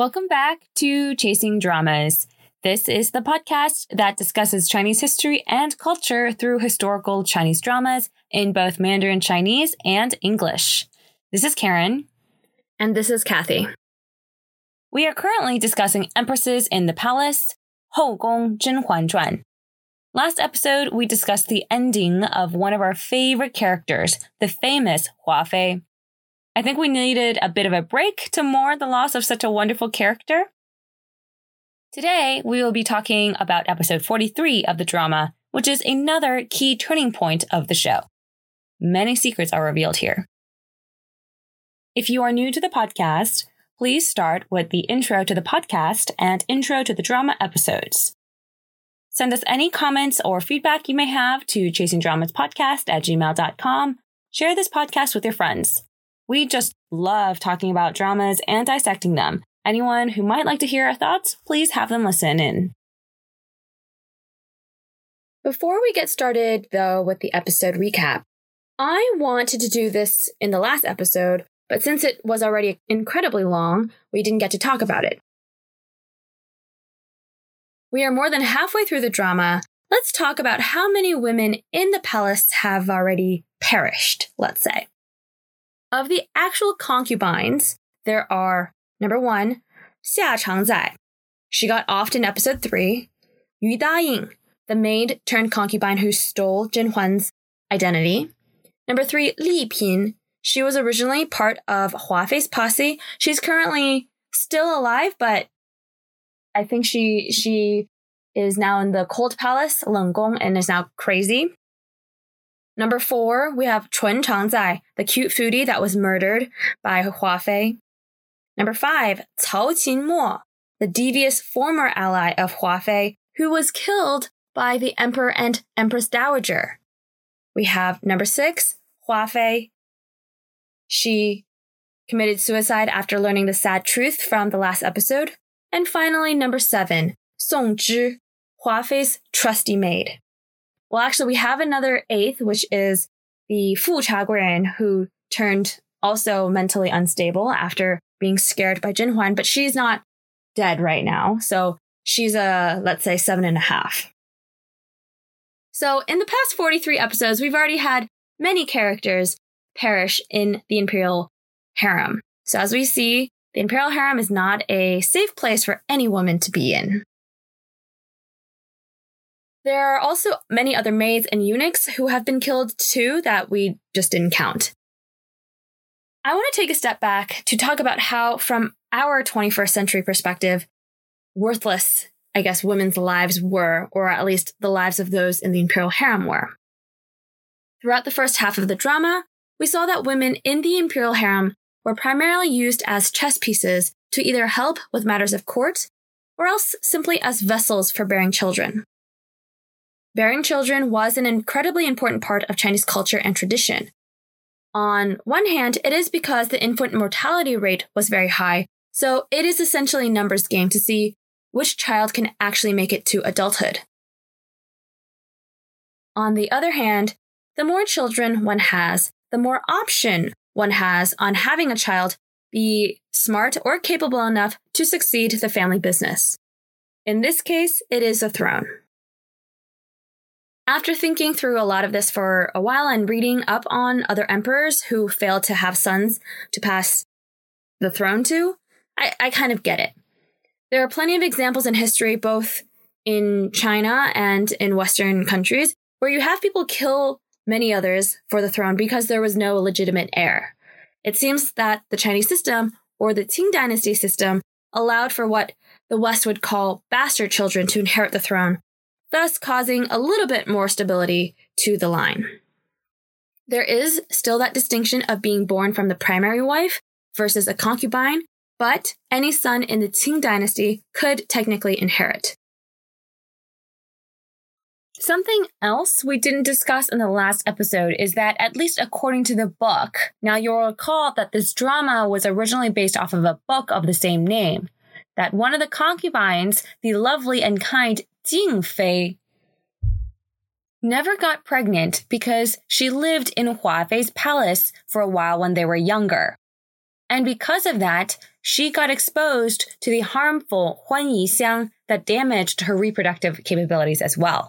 Welcome back to Chasing Dramas. This is the podcast that discusses Chinese history and culture through historical Chinese dramas in both Mandarin Chinese and English. This is Karen. And this is Kathy. We are currently discussing Empresses in the Palace, Hou Gong Zhen Huan Zhuan. Last episode, we discussed the ending of one of our favorite characters, the famous Hua Fei. I think we needed a bit of a break to mourn the loss of such a wonderful character. Today, we will be talking about episode 43 of the drama, which is another key turning point of the show. Many secrets are revealed here. If you are new to the podcast, please start with the intro to the podcast and intro to the drama episodes. Send us any comments or feedback you may have to chasingdramaspodcast at gmail.com. Share this podcast with your friends. We just love talking about dramas and dissecting them. Anyone who might like to hear our thoughts, please have them listen in. Before we get started, though, with the episode recap, I wanted to do this in the last episode, but since it was already incredibly long, we didn't get to talk about it. We are more than halfway through the drama. Let's talk about how many women in the palace have already perished, let's say. Of the actual concubines, there are number one, Xia Changzai. She got offed in episode three. Yu Daying, the maid turned concubine who stole Zhen Huan's identity. Number three, Li Pin. She was originally part of Hua Fei's posse. She's currently still alive, but I think she she is now in the cold palace, Lenggong, and is now crazy. Number four, we have Chun Changzai, the cute foodie that was murdered by Hua Fei. Number five, Cao Qinmo, the devious former ally of Hua Fei, who was killed by the emperor and empress dowager. We have number six, Hua Fei. She committed suicide after learning the sad truth from the last episode. And finally, number seven, Song Zhi, Hua Fei's trusty maid. Well, actually, we have another eighth, which is the Fu Chaguan, who turned also mentally unstable after being scared by Zhen Huan, but she's not dead right now. So she's a, let's say, seven and a half. So in the past 43 episodes, we've already had many characters perish in the Imperial harem. So as we see, the Imperial harem is not a safe place for any woman to be in. There are also many other maids and eunuchs who have been killed too that we just didn't count. I want to take a step back to talk about how, from our 21st century perspective, worthless, I guess, women's lives were, or at least the lives of those in the imperial harem were. Throughout the first half of the drama, we saw that women in the imperial harem were primarily used as chess pieces to either help with matters of court or else simply as vessels for bearing children. Bearing children was an incredibly important part of Chinese culture and tradition. On one hand, it is because the infant mortality rate was very high, so it is essentially a numbers game to see which child can actually make it to adulthood. On the other hand, the more children one has, the more option one has on having a child be smart or capable enough to succeed the family business. In this case, it is a throne. After thinking through a lot of this for a while and reading up on other emperors who failed to have sons to pass the throne to, I, I kind of get it. There are plenty of examples in history, both in China and in Western countries, where you have people kill many others for the throne because there was no legitimate heir. It seems that the Chinese system, or the Qing dynasty system, allowed for what the West would call bastard children to inherit the throne, thus causing a little bit more stability to the line. There is still that distinction of being born from the primary wife versus a concubine, but any son in the Qing dynasty could technically inherit. Something else we didn't discuss in the last episode is that, at least according to the book, now you'll recall that this drama was originally based off of a book of the same name, that one of the concubines, the lovely and kind Jing Fei never got pregnant because she lived in Hua Fei's palace for a while when they were younger. And because of that, she got exposed to the harmful Huan Yixiang that damaged her reproductive capabilities as well.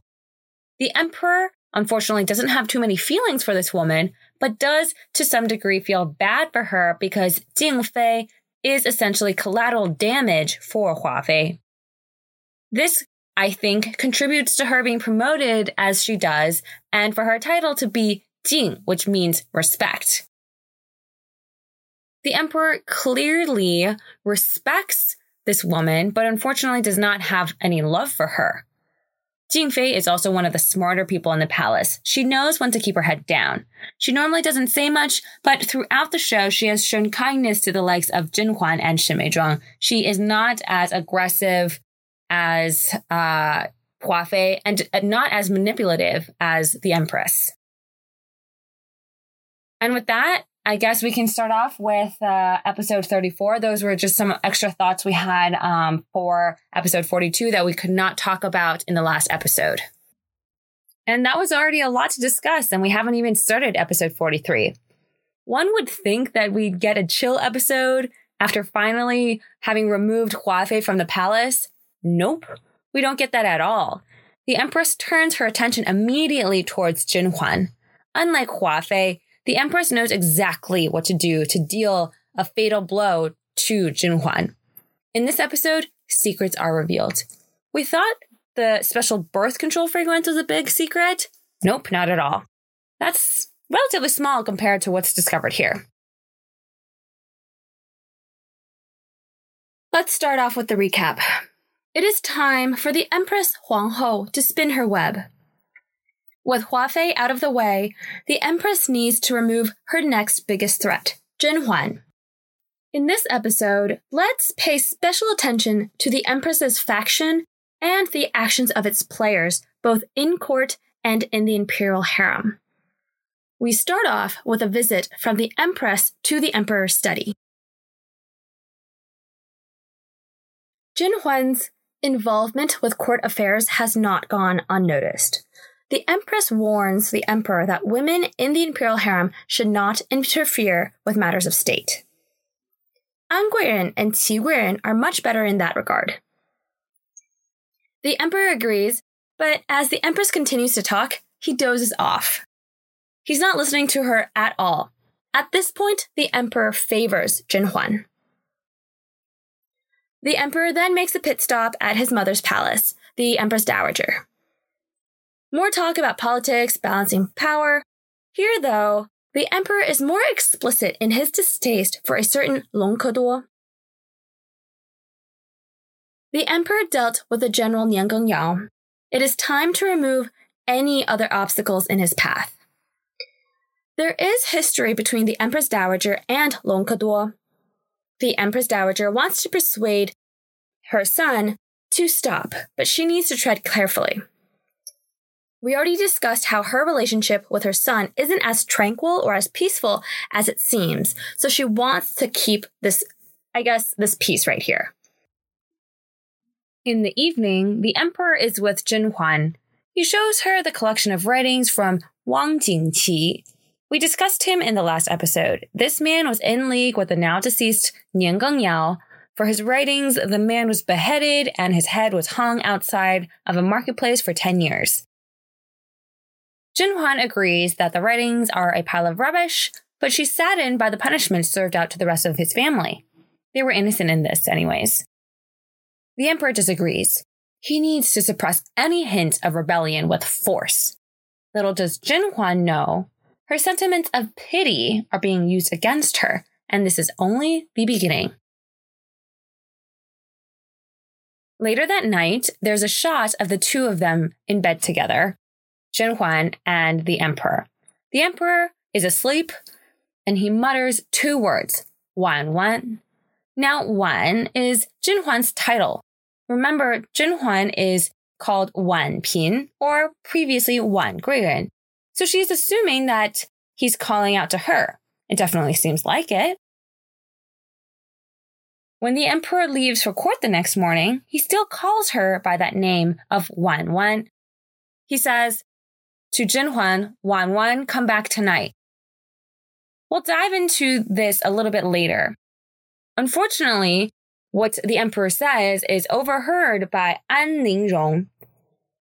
The emperor unfortunately doesn't have too many feelings for this woman, but does to some degree feel bad for her because Jing Fei is essentially collateral damage for Hua Fei. This, I think, contributes to her being promoted as she does and for her title to be Jing, which means respect. The emperor clearly respects this woman, but unfortunately does not have any love for her. Jing Fei is also one of the smarter people in the palace. She knows when to keep her head down. She normally doesn't say much, but throughout the show, she has shown kindness to the likes of Jin Huan and Shen Meizhuang. She is not as aggressive as uh, and not as manipulative as the Empress. And with that, I guess we can start off with uh, episode 34. Those were just some extra thoughts we had um, for episode 42 that we could not talk about in the last episode. And that was already a lot to discuss, and we haven't even started episode 43. One would think that we'd get a chill episode after finally having removed Huafei from the palace. Nope, we don't get that at all. The Empress turns her attention immediately towards Jin Huan. Unlike Hua Fei, the Empress knows exactly what to do to deal a fatal blow to Jin Huan. In this episode, secrets are revealed. We thought the special birth control fragrance was a big secret. Nope, not at all. That's relatively small compared to what's discovered here. Let's start off with the recap. It is time for the Empress Huanghou to spin her web. With Huafei out of the way, the Empress needs to remove her next biggest threat, Jin Huan. In this episode, let's pay special attention to the Empress's faction and the actions of its players, both in court and in the imperial harem. We start off with a visit from the Empress to the Emperor's study. Jin Huan's involvement with court affairs has not gone unnoticed. The Empress warns the Emperor that women in the imperial harem should not interfere with matters of state. An Guiren and Qi are much better in that regard. The Emperor agrees, but as the Empress continues to talk, he dozes off. He's not listening to her at all. At this point, the Emperor favors Jin Huan. The Emperor then makes a pit stop at his mother's palace, the Empress Dowager. More talk about politics, balancing power. Here, though, the emperor is more explicit in his distaste for a certain Long. The emperor dealt with the general Nian Gengyao. It is time to remove any other obstacles in his path. There is history between the Empress Dowager and Long. The Empress Dowager wants to persuade her son to stop, but she needs to tread carefully. We already discussed how her relationship with her son isn't as tranquil or as peaceful as it seems. So she wants to keep this, I guess, this peace right here. In the evening, the emperor is with Jin Huan. He shows her the collection of writings from Wang Jingqi. We discussed him in the last episode. This man was in league with the now deceased Nian Gengyao. For his writings, the man was beheaded and his head was hung outside of a marketplace for 10 years. Jin Huan agrees that the writings are a pile of rubbish, but she's saddened by the punishment served out to the rest of his family. They were innocent in this, anyways. The Emperor disagrees. He needs to suppress any hint of rebellion with force. Little does Jin Huan know, her sentiments of pity are being used against her, and this is only the beginning. Later that night, there's a shot of the two of them in bed together, Jin Huan and the emperor. The emperor is asleep and he mutters two words, Wan Wan. Now, Wan is Jin Huan's title. Remember, Jin Huan is called Wan Pin or previously Wan Guiren. So she's assuming that he's calling out to her. It definitely seems like it. When the emperor leaves for court the next morning, he still calls her by that name of Wan Wan. He says, to Jin Huan, Wan Wan, come back tonight. We'll dive into this a little bit later. Unfortunately, what the emperor says is overheard by An Lingrong.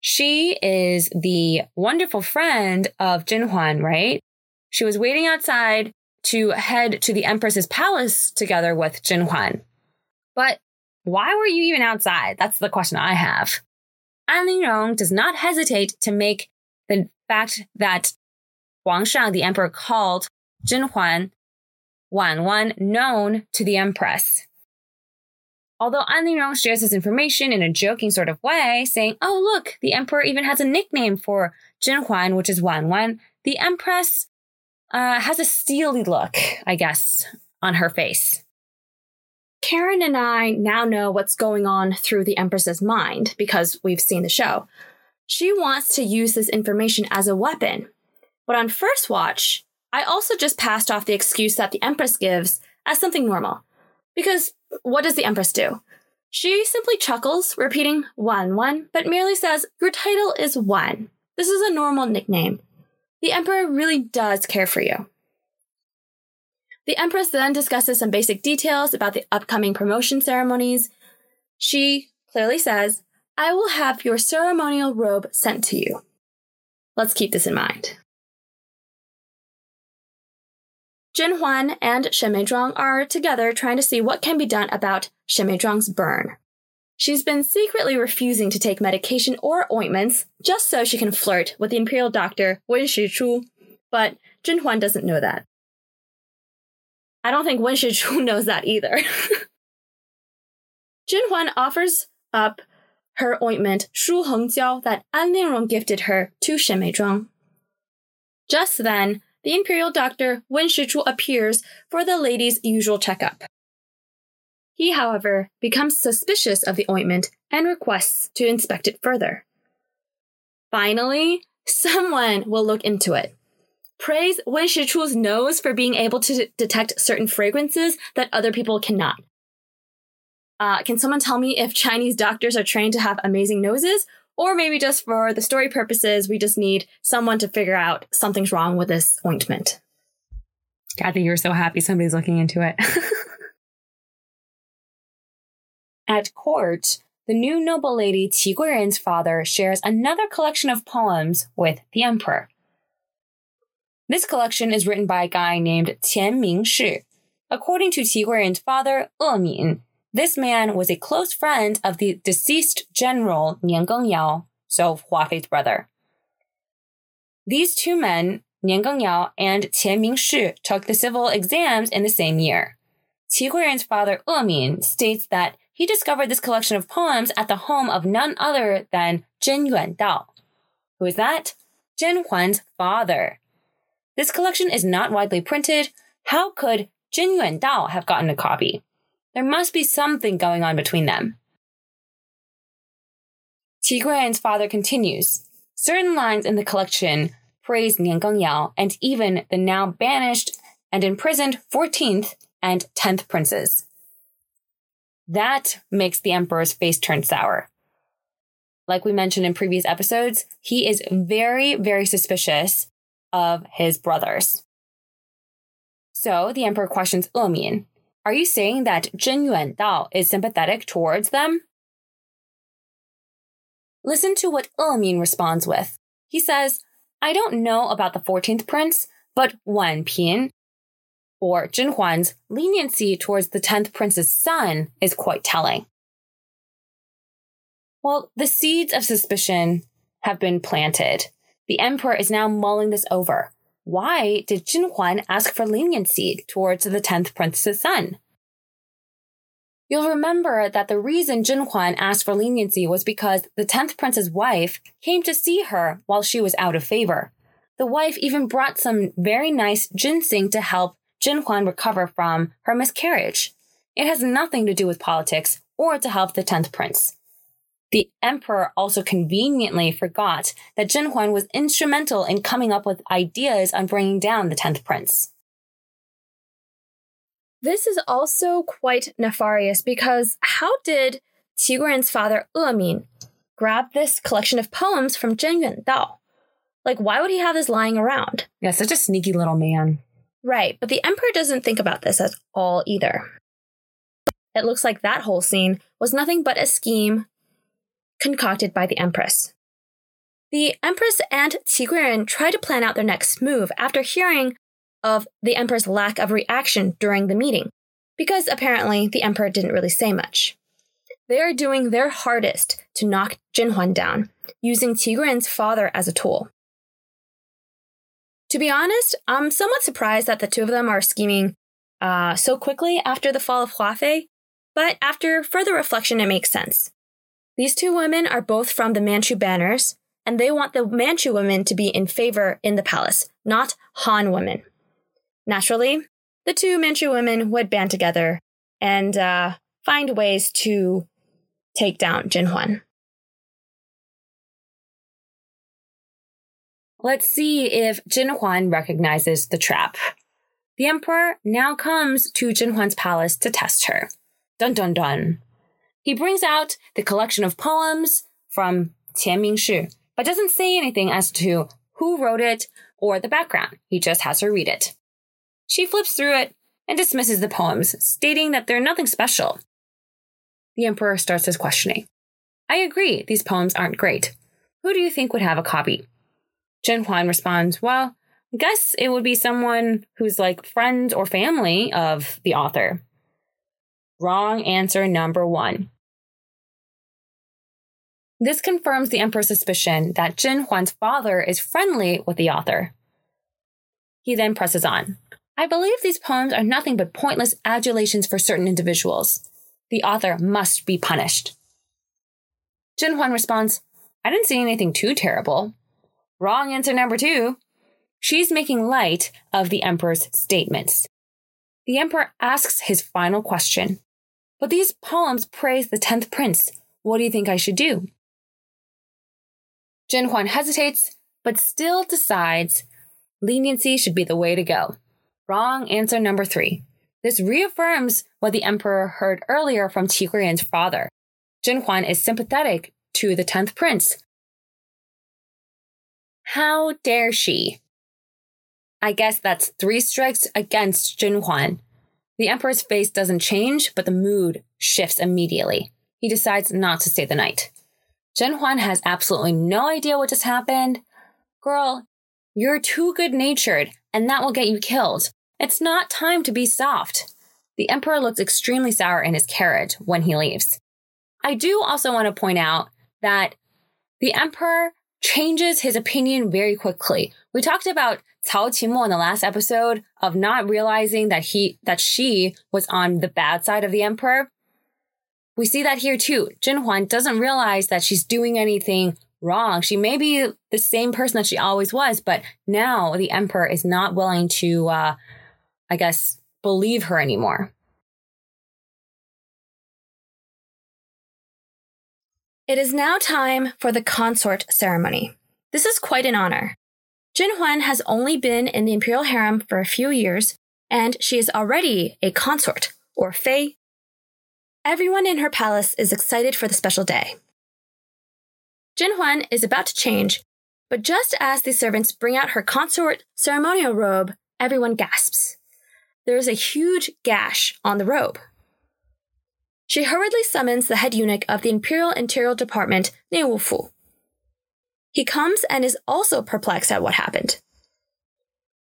She is the wonderful friend of Jin Huan, right? She was waiting outside to head to the empress's palace together with Jin Huan. But why were you even outside? That's the question I have. An Lingrong does not hesitate to make the fact that Huang Shang, the emperor, called Jin Huan Wan Wan known to the empress. Although An shares this information in a joking sort of way, saying, Oh, look, the emperor even has a nickname for Jin Huan, which is Wan Wan, the empress uh, has a steely look, I guess, on her face. Karen and I now know what's going on through the Empress's mind because we've seen the show. She wants to use this information as a weapon. But on first watch, I also just passed off the excuse that the Empress gives as something normal. Because what does the Empress do? She simply chuckles, repeating Wan Wan, but merely says, Your title is Wan. This is a normal nickname. The Emperor really does care for you. The Empress then discusses some basic details about the upcoming promotion ceremonies. She clearly says, I will have your ceremonial robe sent to you. Let's keep this in mind. Jin Huan and Shen Meizhuang are together trying to see what can be done about Shen Meizhuang's burn. She's been secretly refusing to take medication or ointments just so she can flirt with the imperial doctor Wen Shichu, but Jin Huan doesn't know that. I don't think Wen Shichu knows that either. Jin Huan offers up her ointment Shu Hengjiao that An Lingrong gifted her to Shen Meizhuang. Just then, the imperial doctor Wen Shichu appears for the lady's usual checkup. He, however, becomes suspicious of the ointment and requests to inspect it further. Finally, someone will look into it praise Wen Shichu's nose for being able to d- detect certain fragrances that other people cannot. Uh, can someone tell me if Chinese doctors are trained to have amazing noses? Or maybe just for the story purposes, we just need someone to figure out something's wrong with this ointment. Kathy, you're so happy somebody's looking into it. At court, the new noble lady Qi father shares another collection of poems with the emperor. This collection is written by a guy named Qian Mingshi. According to Qi father, E Min, this man was a close friend of the deceased general Nian Gengyao, so Hua Fei's brother. These two men, Nian Gengyao and Qian Mingshi, took the civil exams in the same year. Qi Guiren's father, E Min, states that he discovered this collection of poems at the home of none other than Zhen Yuandao. Who is that? Jin Huan's father. This collection is not widely printed. How could Jin Yuan Dao have gotten a copy? There must be something going on between them. Guiren's father continues. Certain lines in the collection praise Nian Gengyao and even the now banished and imprisoned 14th and 10th princes. That makes the emperor's face turn sour. Like we mentioned in previous episodes, he is very, very suspicious of his brothers. So the emperor questions Min, Are you saying that Zhen Yuan Dao is sympathetic towards them? Listen to what E Min responds with. He says, I don't know about the 14th prince, but Wan Pin, or Jin Huan's leniency towards the 10th prince's son is quite telling. Well, the seeds of suspicion have been planted. The emperor is now mulling this over. Why did Jin Huan ask for leniency towards the 10th prince's son? You'll remember that the reason Jin Huan asked for leniency was because the 10th prince's wife came to see her while she was out of favor. The wife even brought some very nice ginseng to help Jin Huan recover from her miscarriage. It has nothing to do with politics or to help the 10th prince. The emperor also conveniently forgot that Jin Huan was instrumental in coming up with ideas on bringing down the 10th prince. This is also quite nefarious because how did Qi father E grab this collection of poems from Zhen Yuan Dao? Like, why would he have this lying around? Yeah, such a sneaky little man. Right, but the emperor doesn't think about this at all either. it looks like that whole scene was nothing but a scheme concocted by the Empress. The Empress and Qi Guiren try to plan out their next move after hearing of the Emperor's lack of reaction during the meeting, because apparently the Emperor didn't really say much. They are doing their hardest to knock Jinhuan down, using Qi father as a tool. To be honest, I'm somewhat surprised that the two of them are scheming uh, so quickly after the fall of Huafei, but after further reflection, it makes sense. These two women are both from the Manchu banners, and they want the Manchu women to be in favor in the palace, not Han women. Naturally, the two Manchu women would band together and uh, find ways to take down Jinhuan. Let's see if Jinhuan recognizes the trap. The emperor now comes to Jinhuan's palace to test her. Dun dun dun. He brings out the collection of poems from Qian Mingshi, but doesn't say anything as to who wrote it or the background. He just has her read it. She flips through it and dismisses the poems, stating that they're nothing special. The emperor starts his questioning. I agree, these poems aren't great. Who do you think would have a copy? Jin Huan responds, Well, I guess it would be someone who's like friends or family of the author. Wrong answer number one. This confirms the emperor's suspicion that Jin Huan's father is friendly with the author. He then presses on. I believe these poems are nothing but pointless adulations for certain individuals. The author must be punished. Jin Huan responds, I didn't see anything too terrible. Wrong answer number two. She's making light of the emperor's statements. The emperor asks his final question. But these poems praise the 10th prince. What do you think I should do? Jinhuan hesitates, but still decides leniency should be the way to go. Wrong answer number three. This reaffirms what the emperor heard earlier from Qi Guiren's father. Jinhuan is sympathetic to the 10th prince. How dare she? I guess that's three strikes against Jinhuan. The emperor's face doesn't change, but the mood shifts immediately. He decides not to stay the night. Jinhuan has absolutely no idea what just happened. Girl, you're too good natured, and that will get you killed. It's not time to be soft. The emperor looks extremely sour in his carriage when he leaves. I do also want to point out that the emperor changes his opinion very quickly. We talked about Cao Qinmo in the last episode of not realizing that he, that she was on the bad side of the emperor. We see that here too. Jinhuan doesn't realize that she's doing anything wrong. She may be the same person that she always was, but now the emperor is not willing to, uh, I guess, believe her anymore. It is now time for the consort ceremony. This is quite an honor. Jinhuan has only been in the imperial harem for a few years, and she is already a consort, or fei. Everyone in her palace is excited for the special day. Jinhuan is about to change, but just as the servants bring out her consort ceremonial robe, everyone gasps. There is a huge gash on the robe. She hurriedly summons the head eunuch of the Imperial Interior Department, Neiwufu. He comes and is also perplexed at what happened.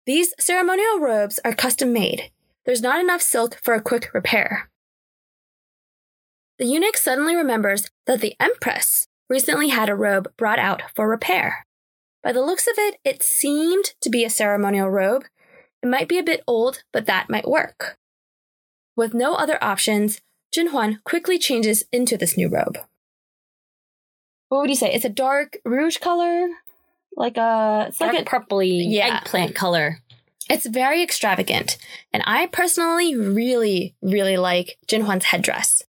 These ceremonial robes are custom made. There's not enough silk for a quick repair. The eunuch suddenly remembers that the Empress recently had a robe brought out for repair. By the looks of it, it seemed to be a ceremonial robe. It might be a bit old, but that might work. With no other options, Jinhuan quickly changes into this new robe. What would you say? It's a dark rouge color, like a it's dark like a purpley Yeah. eggplant color. It's very extravagant, and I personally really, really like Jinhuan's headdress.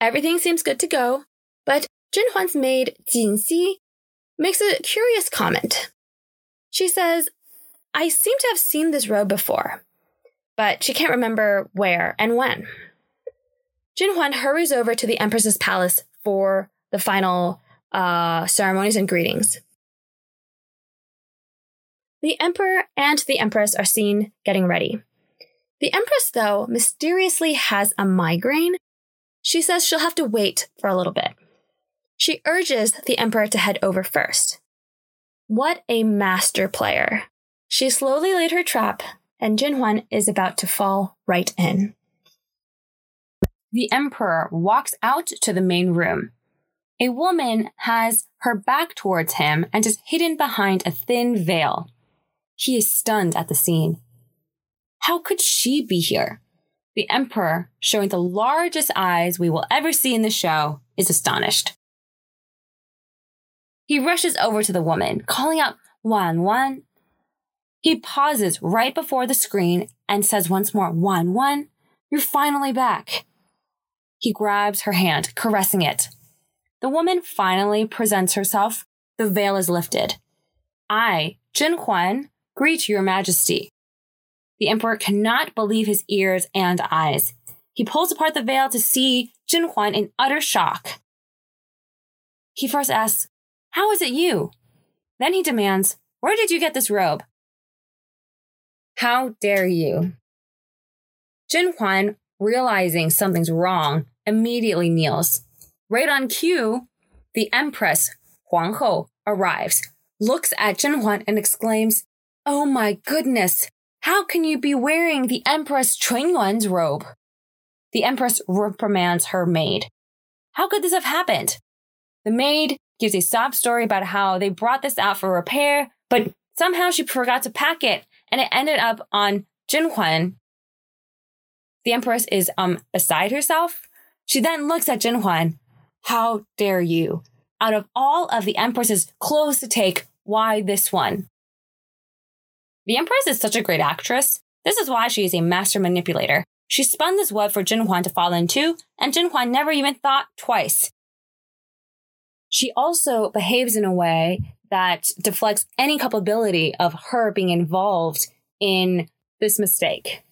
Everything seems good to go, but Jinhuan's maid Jin Jinxi makes a curious comment. She says, "I seem to have seen this robe before, but she can't remember where and when." Jinhuan hurries over to the Empress's palace for the final uh, ceremonies and greetings. The Emperor and the Empress are seen getting ready. The Empress, though, mysteriously has a migraine. She says she'll have to wait for a little bit. She urges the Emperor to head over first. What a master player. She slowly laid her trap, and Jinhuan is about to fall right in. The Emperor walks out to the main room. A woman has her back towards him and is hidden behind a thin veil. He is stunned at the scene. How could she be here? The Emperor, showing the largest eyes we will ever see in the show, is astonished. He rushes over to the woman, calling out, Wan Wan. He pauses right before the screen and says once more, Wan Wan, you're finally back. He grabs her hand, caressing it. The woman finally presents herself. The veil is lifted. I, Jin Huan, greet your majesty. The emperor cannot believe his ears and eyes. He pulls apart the veil to see Jin Huan in utter shock. He first asks, How is it you? Then he demands, Where did you get this robe? How dare you? Jin Huan, realizing something's wrong, immediately kneels. Right on cue, the Empress, Huanghou, arrives, looks at Jin Huan, and exclaims, Oh my goodness! How can you be wearing the Empress Chun Yuan's robe? The Empress reprimands her maid. How could this have happened? The maid gives a sob story about how they brought this out for repair, but somehow she forgot to pack it and it ended up on Jin Huan. The Empress is um beside herself. She then looks at Jinhuan. How dare you? Out of all of the Empress's clothes to take, why this one? The Empress is such a great actress. This is why she is a master manipulator. She spun this web for Jin Huan to fall into, and Jin Huan never even thought twice. She also behaves in a way that deflects any culpability of her being involved in this mistake.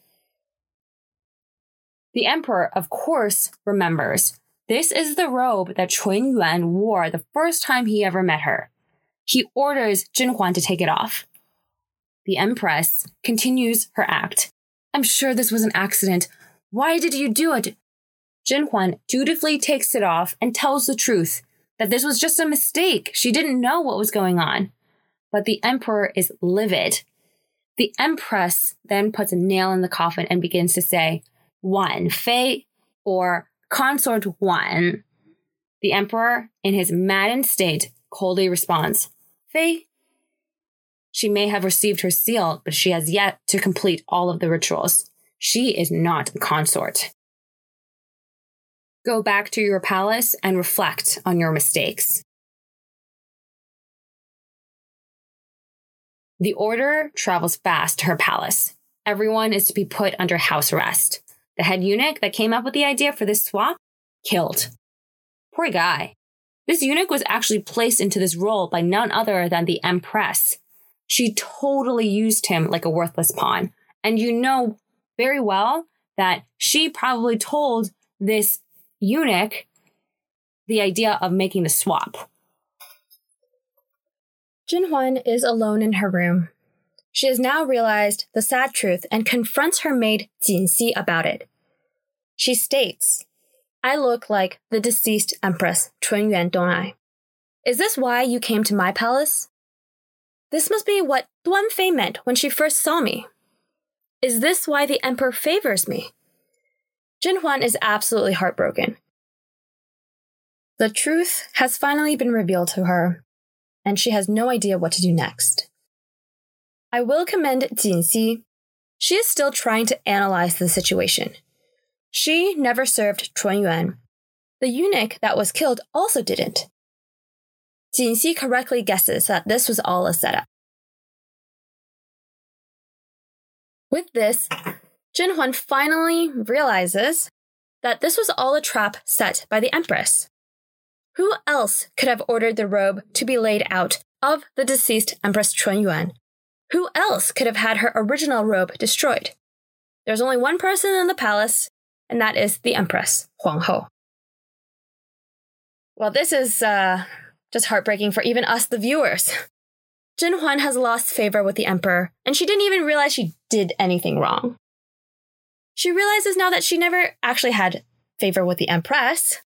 The emperor, of course, remembers this is the robe that Chun Yuan wore the first time he ever met her. He orders Jin Huan to take it off the Empress, continues her act. I'm sure this was an accident. Why did you do it? Jin Huan dutifully takes it off and tells the truth that this was just a mistake. She didn't know what was going on. But the Emperor is livid. The Empress then puts a nail in the coffin and begins to say, Wan Fei or Consort Wan. The Emperor, in his maddened state, coldly responds, Fei, she may have received her seal, but she has yet to complete all of the rituals. She is not a consort. Go back to your palace and reflect on your mistakes. The order travels fast to her palace. Everyone is to be put under house arrest. The head eunuch that came up with the idea for this swap killed. Poor guy. This eunuch was actually placed into this role by none other than the Empress, she totally used him like a worthless pawn. And you know very well that she probably told this eunuch the idea of making the swap. Jin Huan is alone in her room. She has now realized the sad truth and confronts her maid Jin Xi about it. She states, I look like the deceased Empress Chun Yuan, don't I? Is this why you came to my palace? This must be what Duan Fei meant when she first saw me. Is this why the emperor favors me? Jin Huan is absolutely heartbroken. The truth has finally been revealed to her, and she has no idea what to do next. I will commend Jin Xi. She is still trying to analyze the situation. She never served Chun Yuan. The eunuch that was killed also didn't. Jinxi correctly guesses that this was all a setup. With this, Jin Huan finally realizes that this was all a trap set by the Empress. Who else could have ordered the robe to be laid out of the deceased Empress Chun Yuan? Who else could have had her original robe destroyed? There's only one person in the palace, and that is the Empress, Huanghou. Well, this is uh, just heartbreaking for even us, the viewers. Jin Huan has lost favor with the emperor, and she didn't even realize she did anything wrong. She realizes now that she never actually had favor with the Empress,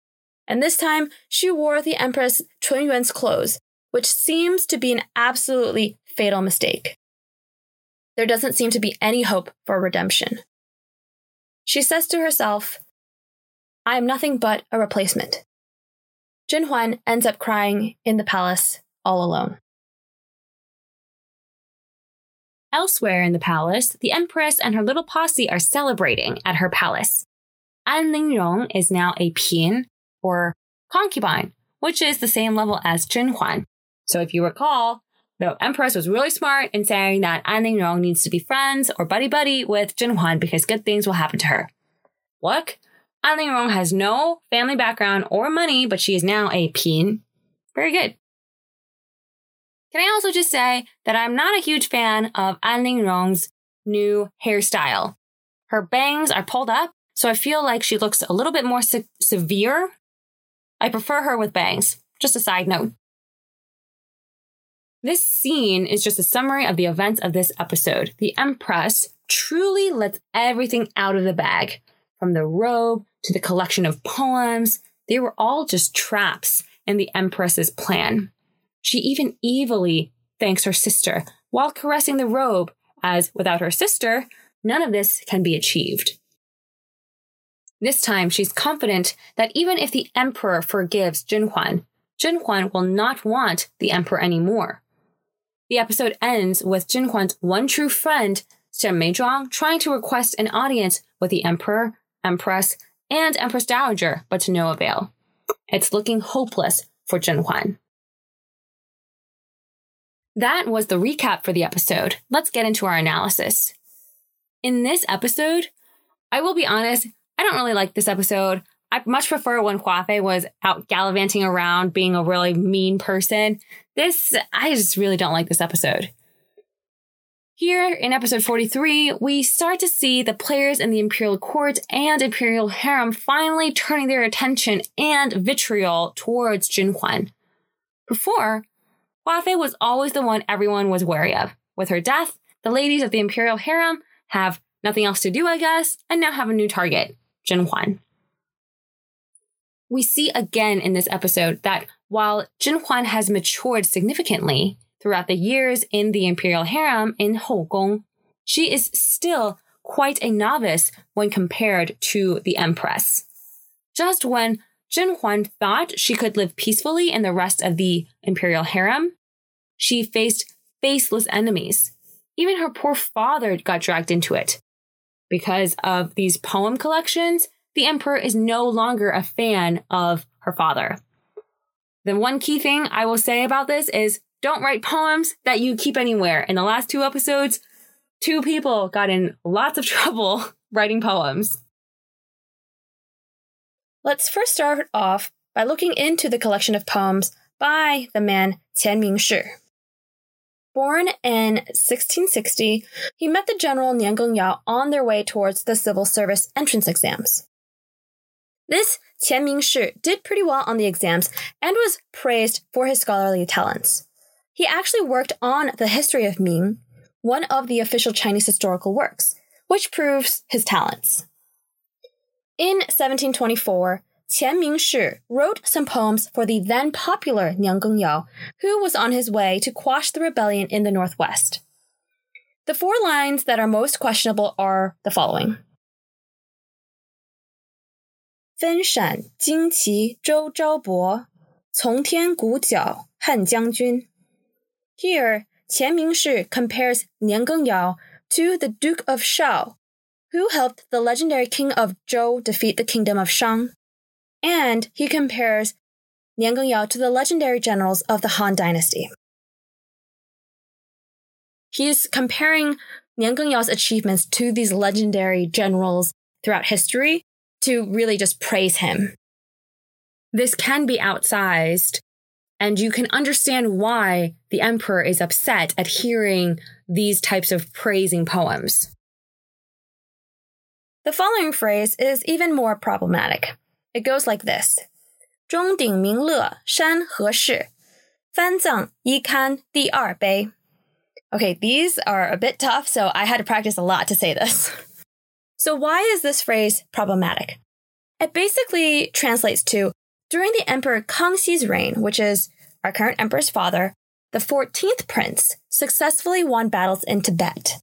and this time she wore the Empress Chun Yuan's clothes, which seems to be an absolutely fatal mistake. There doesn't seem to be any hope for redemption. She says to herself, I am nothing but a replacement. Jin Huan ends up crying in the palace all alone. Elsewhere in the palace, the Empress and her little posse are celebrating at her palace. An Lingrong is now a pin, or concubine, which is the same level as Jin Huan. So if you recall, the Empress was really smart in saying that An Lingrong needs to be friends or buddy-buddy with Jin Huan because good things will happen to her. Look, an Lingrong has no family background or money, but she is now a pin. Very good. Can I also just say that I'm not a huge fan of An Lingrong's new hairstyle. Her bangs are pulled up, so I feel like she looks a little bit more se- severe. I prefer her with bangs. Just a side note. This scene is just a summary of the events of this episode. The Empress truly lets everything out of the bag. From the robe to the collection of poems, they were all just traps in the Empress's plan. She even evilly thanks her sister while caressing the robe, as without her sister, none of this can be achieved. This time, she's confident that even if the emperor forgives Jin Huan, Jin Huan will not want the emperor anymore. The episode ends with Jin Huan's one true friend, Shen Meizhuang, trying to request an audience with the emperor, empress, and empress dowager, but to no avail. It's looking hopeless for Jin Huan. That was the recap for the episode. Let's get into our analysis. In this episode, I will be honest, I don't really like this episode. I much prefer when Huafei was out gallivanting around being a really mean person. This, I just really don't like this episode. Here in episode 43, we start to see the players in the Imperial Court and Imperial Harem finally turning their attention and vitriol towards Jin Huan. Before, Huafei was always the one everyone was wary of. With her death, the ladies of the Imperial Harem have nothing else to do, I guess, and now have a new target, Jin Huan. We see again in this episode that while Jin Huan has matured significantly throughout the years in the Imperial Harem in Hougong, she is still quite a novice when compared to the Empress. Just when Jin Huan thought she could live peacefully in the rest of the imperial harem. She faced faceless enemies. Even her poor father got dragged into it. Because of these poem collections, the emperor is no longer a fan of her father. The one key thing I will say about this is don't write poems that you keep anywhere. In the last two episodes, two people got in lots of trouble writing poems. Let's first start off by looking into the collection of poems by the man Qian Mingshi. Born in 1660, he met the general Nian Gengyao on their way towards the civil service entrance exams. This Qian Mingshi did pretty well on the exams and was praised for his scholarly talents. He actually worked on the history of Ming, one of the official Chinese historical works, which proves his talents. In 1724, Qian Mingshi wrote some poems for the then popular Nian Gengyao, who was on his way to quash the rebellion in the northwest. The four lines that are most questionable are the following. 分陕旌旗周昭伯，从天鼓角汉将军. Here, Qian Mingshi compares Niang Gengyao to the Duke of Shao, who helped the legendary king of Zhou defeat the kingdom of Shang. And he compares Nian Gengyao to the legendary generals of the Han dynasty. He's comparing Nian Gengyao's achievements to these legendary generals throughout history to really just praise him. This can be outsized, and you can understand why the emperor is upset at hearing these types of praising poems. The following phrase is even more problematic. It goes like this: 钟鼎明乐山河氏，番藏一刊第二碑. Okay, these are a bit tough, so I had to practice a lot to say this. So, why is this phrase problematic? It basically translates to during the Emperor Kangxi's reign, which is our current emperor's father, the 14th prince successfully won battles in Tibet.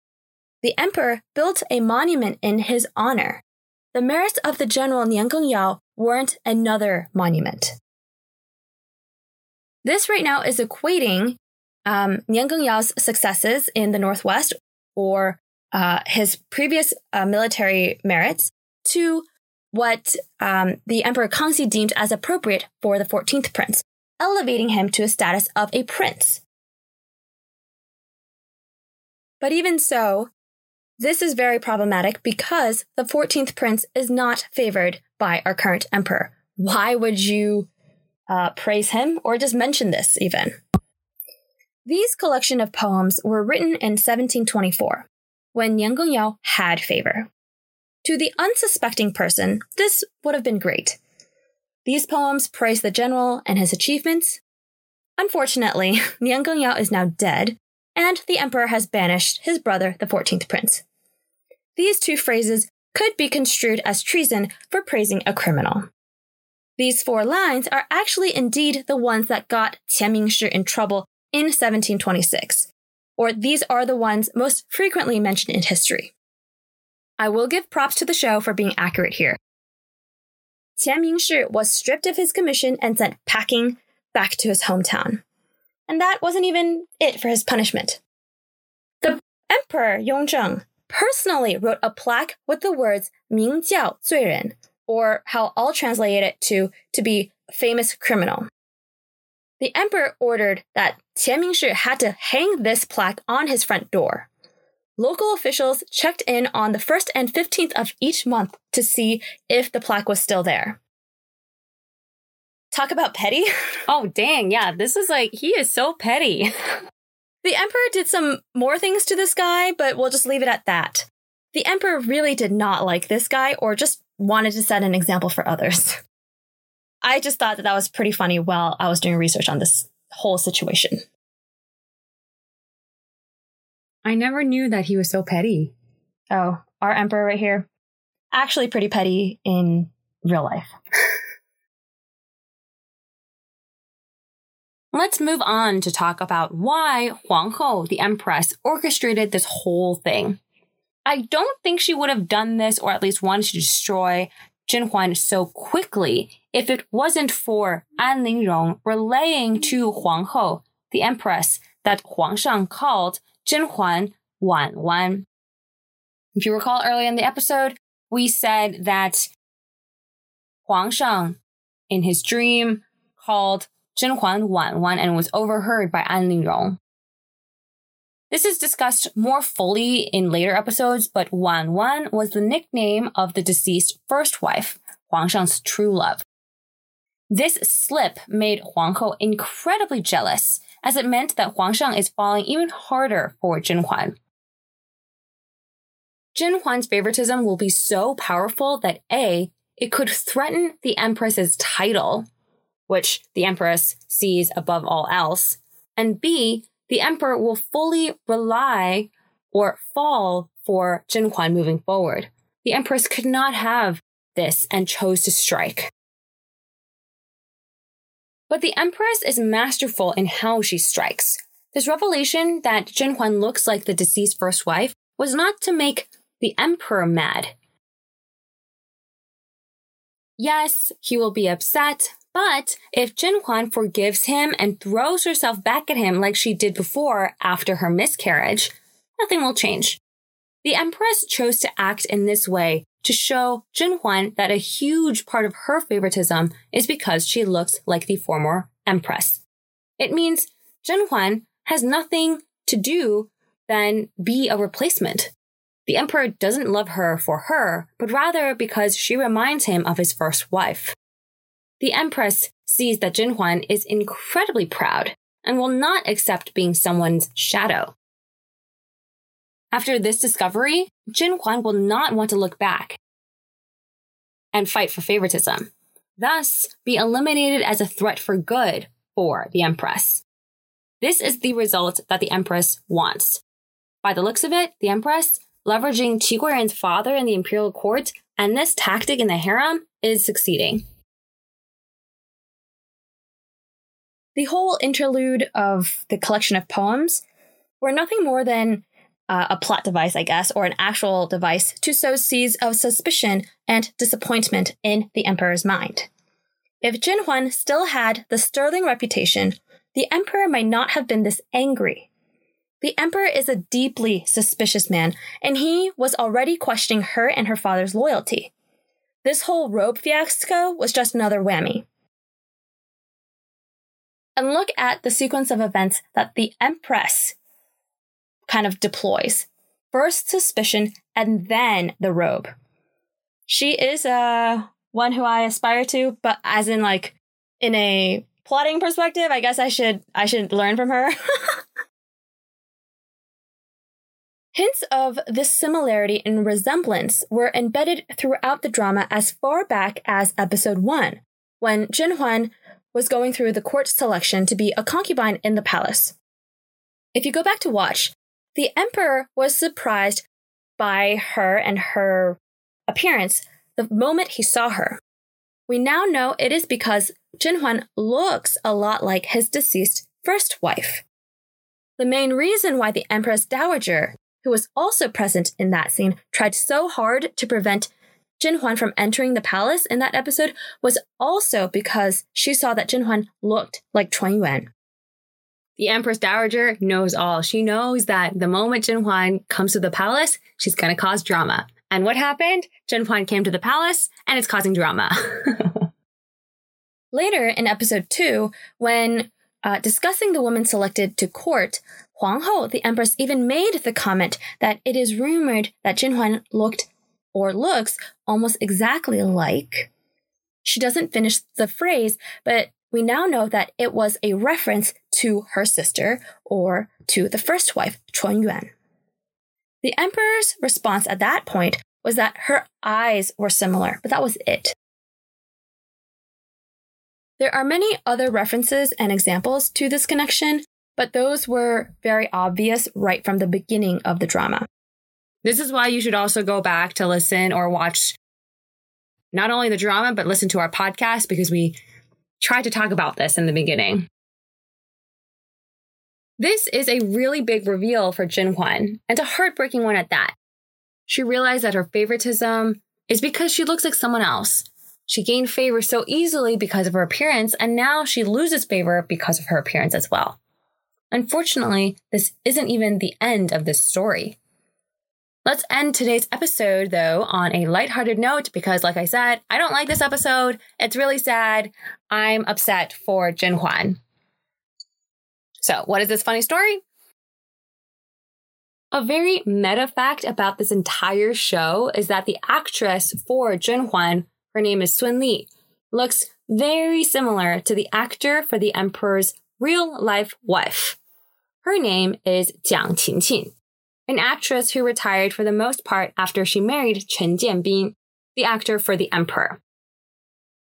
The emperor built a monument in his honor. The merits of the general Nian Gengyao warrant another monument. This right now is equating um, Gengyao's successes in the Northwest or uh, his previous uh, military merits to what um, the Emperor Kangxi deemed as appropriate for the 14th prince, elevating him to a status of a prince. But even so, this is very problematic because the 14th prince is not favored by our current emperor. Why would you uh, praise him or just mention this even? These collection of poems were written in 1724, when Nian Gengyao had favor. To the unsuspecting person, this would have been great. These poems praise the general and his achievements. Unfortunately, Nian Gengyao is now dead, and the emperor has banished his brother, the 14th prince. These two phrases could be construed as treason for praising a criminal. These four lines are actually indeed the ones that got Qian Mingshi in trouble in 1726, or these are the ones most frequently mentioned in history. I will give props to the show for being accurate here. Qian Mingshi was stripped of his commission and sent packing back to his hometown. And that wasn't even it for his punishment. The Emperor Yongzheng personally wrote a plaque with the words Ming Jiao Zui Ren, or how I'll translate it to to be famous criminal. The emperor ordered that Qian Mingshi had to hang this plaque on his front door. Local officials checked in on the 1st and 15th of each month to see if the plaque was still there. Talk about petty. Oh, dang. Yeah, this is like, he is so petty. the emperor did some more things to this guy, but we'll just leave it at that. The emperor really did not like this guy or just wanted to set an example for others. I just thought that that was pretty funny while I was doing research on this whole situation. I never knew that he was so petty. Oh, our emperor right here. Actually, pretty petty in real life. Let's move on to talk about why Huanghou, the empress, orchestrated this whole thing. I don't think she would have done this or at least wanted to destroy Jin Huan so quickly if it wasn't for An Lingrong relaying to Huanghou, the empress, that Huang Shang called Zhen Huan Wan Wan. If you recall earlier in the episode, we said that Huang Shang, in his dream, called Zhen Huan Wan Wan and was overheard by An Lingrong. This is discussed more fully in later episodes, but Wan Wan was the nickname of the deceased first wife, Huang Shang's true love. This slip made Huanghou incredibly jealous, as it meant that Huang Shang is falling even harder for Zhen Huan. Zhen Huan's favoritism will be so powerful that A, it could threaten the Empress's title, which the Empress sees above all else, and B, the emperor will fully rely or fall for Zhen Huan moving forward. The empress could not have this and chose to strike. But the empress is masterful in how she strikes. This revelation that Jin Huan looks like the deceased first wife was not to make the emperor mad. Yes, he will be upset, but if Jin Huan forgives him and throws herself back at him like she did before after her miscarriage, nothing will change. The Empress chose to act in this way to show Jin Huan that a huge part of her favoritism is because she looks like the former Empress. It means Jin Huan has nothing to do than be a replacement. The Emperor doesn't love her for her, but rather because she reminds him of his first wife. The Empress sees that Jin Huan is incredibly proud and will not accept being someone's shadow. After this discovery, Zhen Huan will not want to look back and fight for favoritism, thus be eliminated as a threat for good for the Empress. This is the result that the Empress wants. By the looks of it, the Empress leveraging Qi father in the imperial court, and this tactic in the harem is succeeding. The whole interlude of the collection of poems were nothing more than uh, a plot device, I guess, or an actual device to sow seeds of suspicion and disappointment in the emperor's mind. If Jin Huan still had the sterling reputation, the emperor might not have been this angry. The emperor is a deeply suspicious man, and he was already questioning her and her father's loyalty. This whole robe fiasco was just another whammy. And look at the sequence of events that the empress kind of deploys. First suspicion and then the robe. She is uh one who I aspire to, but as in like in a plotting perspective, I guess I should I should learn from her. Hints of this similarity and resemblance were embedded throughout the drama as far back as episode 1, when Jin Huan was going through the court selection to be a concubine in the palace. If you go back to watch, the emperor was surprised by her and her appearance the moment he saw her. We now know it is because Jin Huan looks a lot like his deceased first wife. The main reason why the Empress Dowager, who was also present in that scene, tried so hard to prevent Jin Huan from entering the palace in that episode was also because she saw that Jin Huan looked like Chun Yuan. The Empress Dowager knows all. She knows that the moment Jin Huan comes to the palace, she's going to cause drama. And what happened? Jin Huan came to the palace and it's causing drama. Later in episode 2, when uh, discussing the woman selected to court, Huanghou, the empress, even made the comment that it is rumored that Jin Huan looked or looks almost exactly like. She doesn't finish the phrase, but we now know that it was a reference to her sister or to the first wife, Chun Yuan. The emperor's response at that point was that her eyes were similar, but that was it. There are many other references and examples to this connection, but those were very obvious right from the beginning of the drama. This is why you should also go back to listen or watch not only the drama, but listen to our podcast because we tried to talk about this in the beginning. This is a really big reveal for Jin Huan, and a heartbreaking one at that. She realized that her favoritism is because she looks like someone else. She gained favor so easily because of her appearance, and now she loses favor because of her appearance as well. Unfortunately, this isn't even the end of this story. Let's end today's episode, though, on a lighthearted note because, like I said, I don't like this episode. It's really sad. I'm upset for Jin Huan. So, what is this funny story? A very meta fact about this entire show is that the actress for Jin Huan, her name is Sun Li, looks very similar to the actor for the emperor's real life wife. Her name is Jiang Qinqin an actress who retired for the most part after she married Chen Jianbin, the actor for the emperor.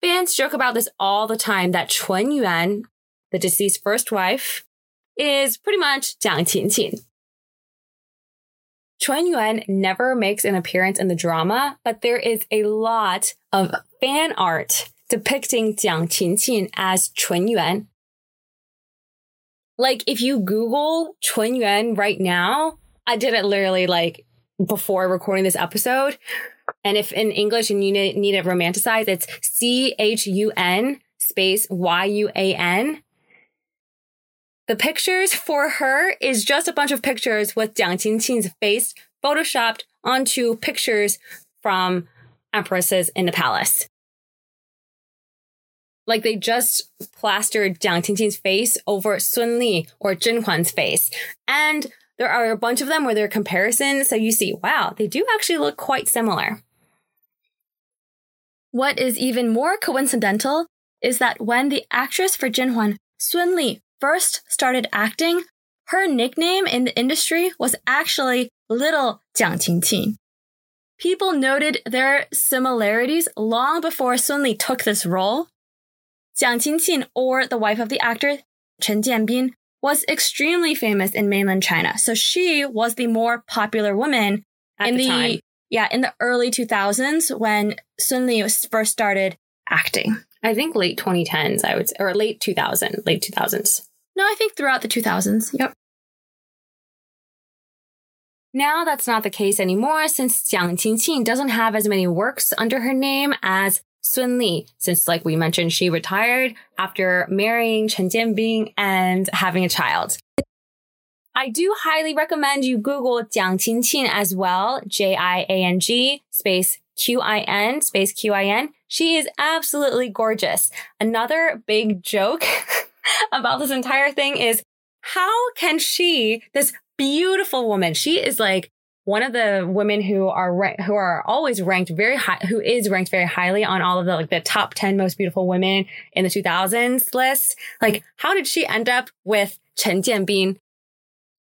Fans joke about this all the time that Chun Yuan, the deceased first wife, is pretty much Jiang Qinqin. Chun Yuan never makes an appearance in the drama, but there is a lot of fan art depicting Jiang Qinqin as Chun Yuan. Like if you Google Chuan Yuan right now, I did it literally like before recording this episode. And if in English and you need it romanticized, it's C H U N space Y U A N. The pictures for her is just a bunch of pictures with Jiang Qinqin's face photoshopped onto pictures from empresses in the palace. Like they just plastered Jiang Qinqin's face over Sun Li or Jin Huan's face. And there are a bunch of them where there are comparisons. So you see, wow, they do actually look quite similar. What is even more coincidental is that when the actress for Jin Huan, Sun Li, first started acting, her nickname in the industry was actually Little Jiang Qinqin. People noted their similarities long before Sun Li took this role. Jiang Qinqin, or the wife of the actor Chen Jianbin, was extremely famous in mainland China. So she was the more popular woman at in the, time. yeah, in the early 2000s when Sun Li was- first started acting. I think late 2010s, I would say, or late 2000, late 2000s. No, I think throughout the 2000s. Yep. Now that's not the case anymore since Jiang Qinqin doesn't have as many works under her name as Sun Li, since like we mentioned, she retired after marrying Chen Jianbin and having a child. I do highly recommend you Google Jiang Qinqin as well, J-I-A-N-G space Q-I-N space Q-I-N. She is absolutely gorgeous. Another big joke about this entire thing is how can she, this beautiful woman, she is like one of the women who are who are always ranked very high, who is ranked very highly on all of the like the top ten most beautiful women in the 2000s list. Like, how did she end up with Chen Jianbin?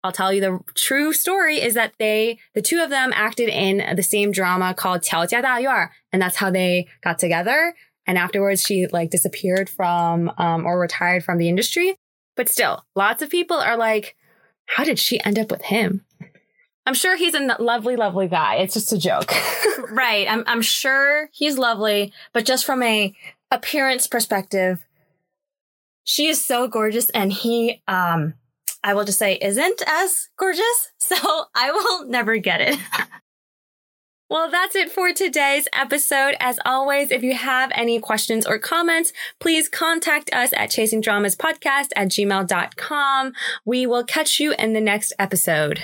I'll tell you the true story is that they, the two of them, acted in the same drama called Qiao Jia Da Yuan, and that's how they got together. And afterwards, she like disappeared from um, or retired from the industry. But still, lots of people are like, how did she end up with him? I'm sure he's a lovely, lovely guy. It's just a joke. right. I'm, I'm sure he's lovely, but just from a appearance perspective, she is so gorgeous and he, um, I will just say isn't as gorgeous. So I will never get it. Well, that's it for today's episode. As always, if you have any questions or comments, please contact us at chasingdramaspodcast at gmail.com. We will catch you in the next episode.